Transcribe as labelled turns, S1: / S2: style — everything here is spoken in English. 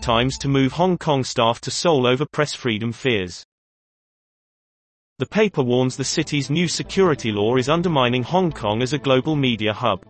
S1: Times to move Hong Kong staff to Seoul over press freedom fears. The paper warns the city's new security law is undermining Hong Kong as a global media hub.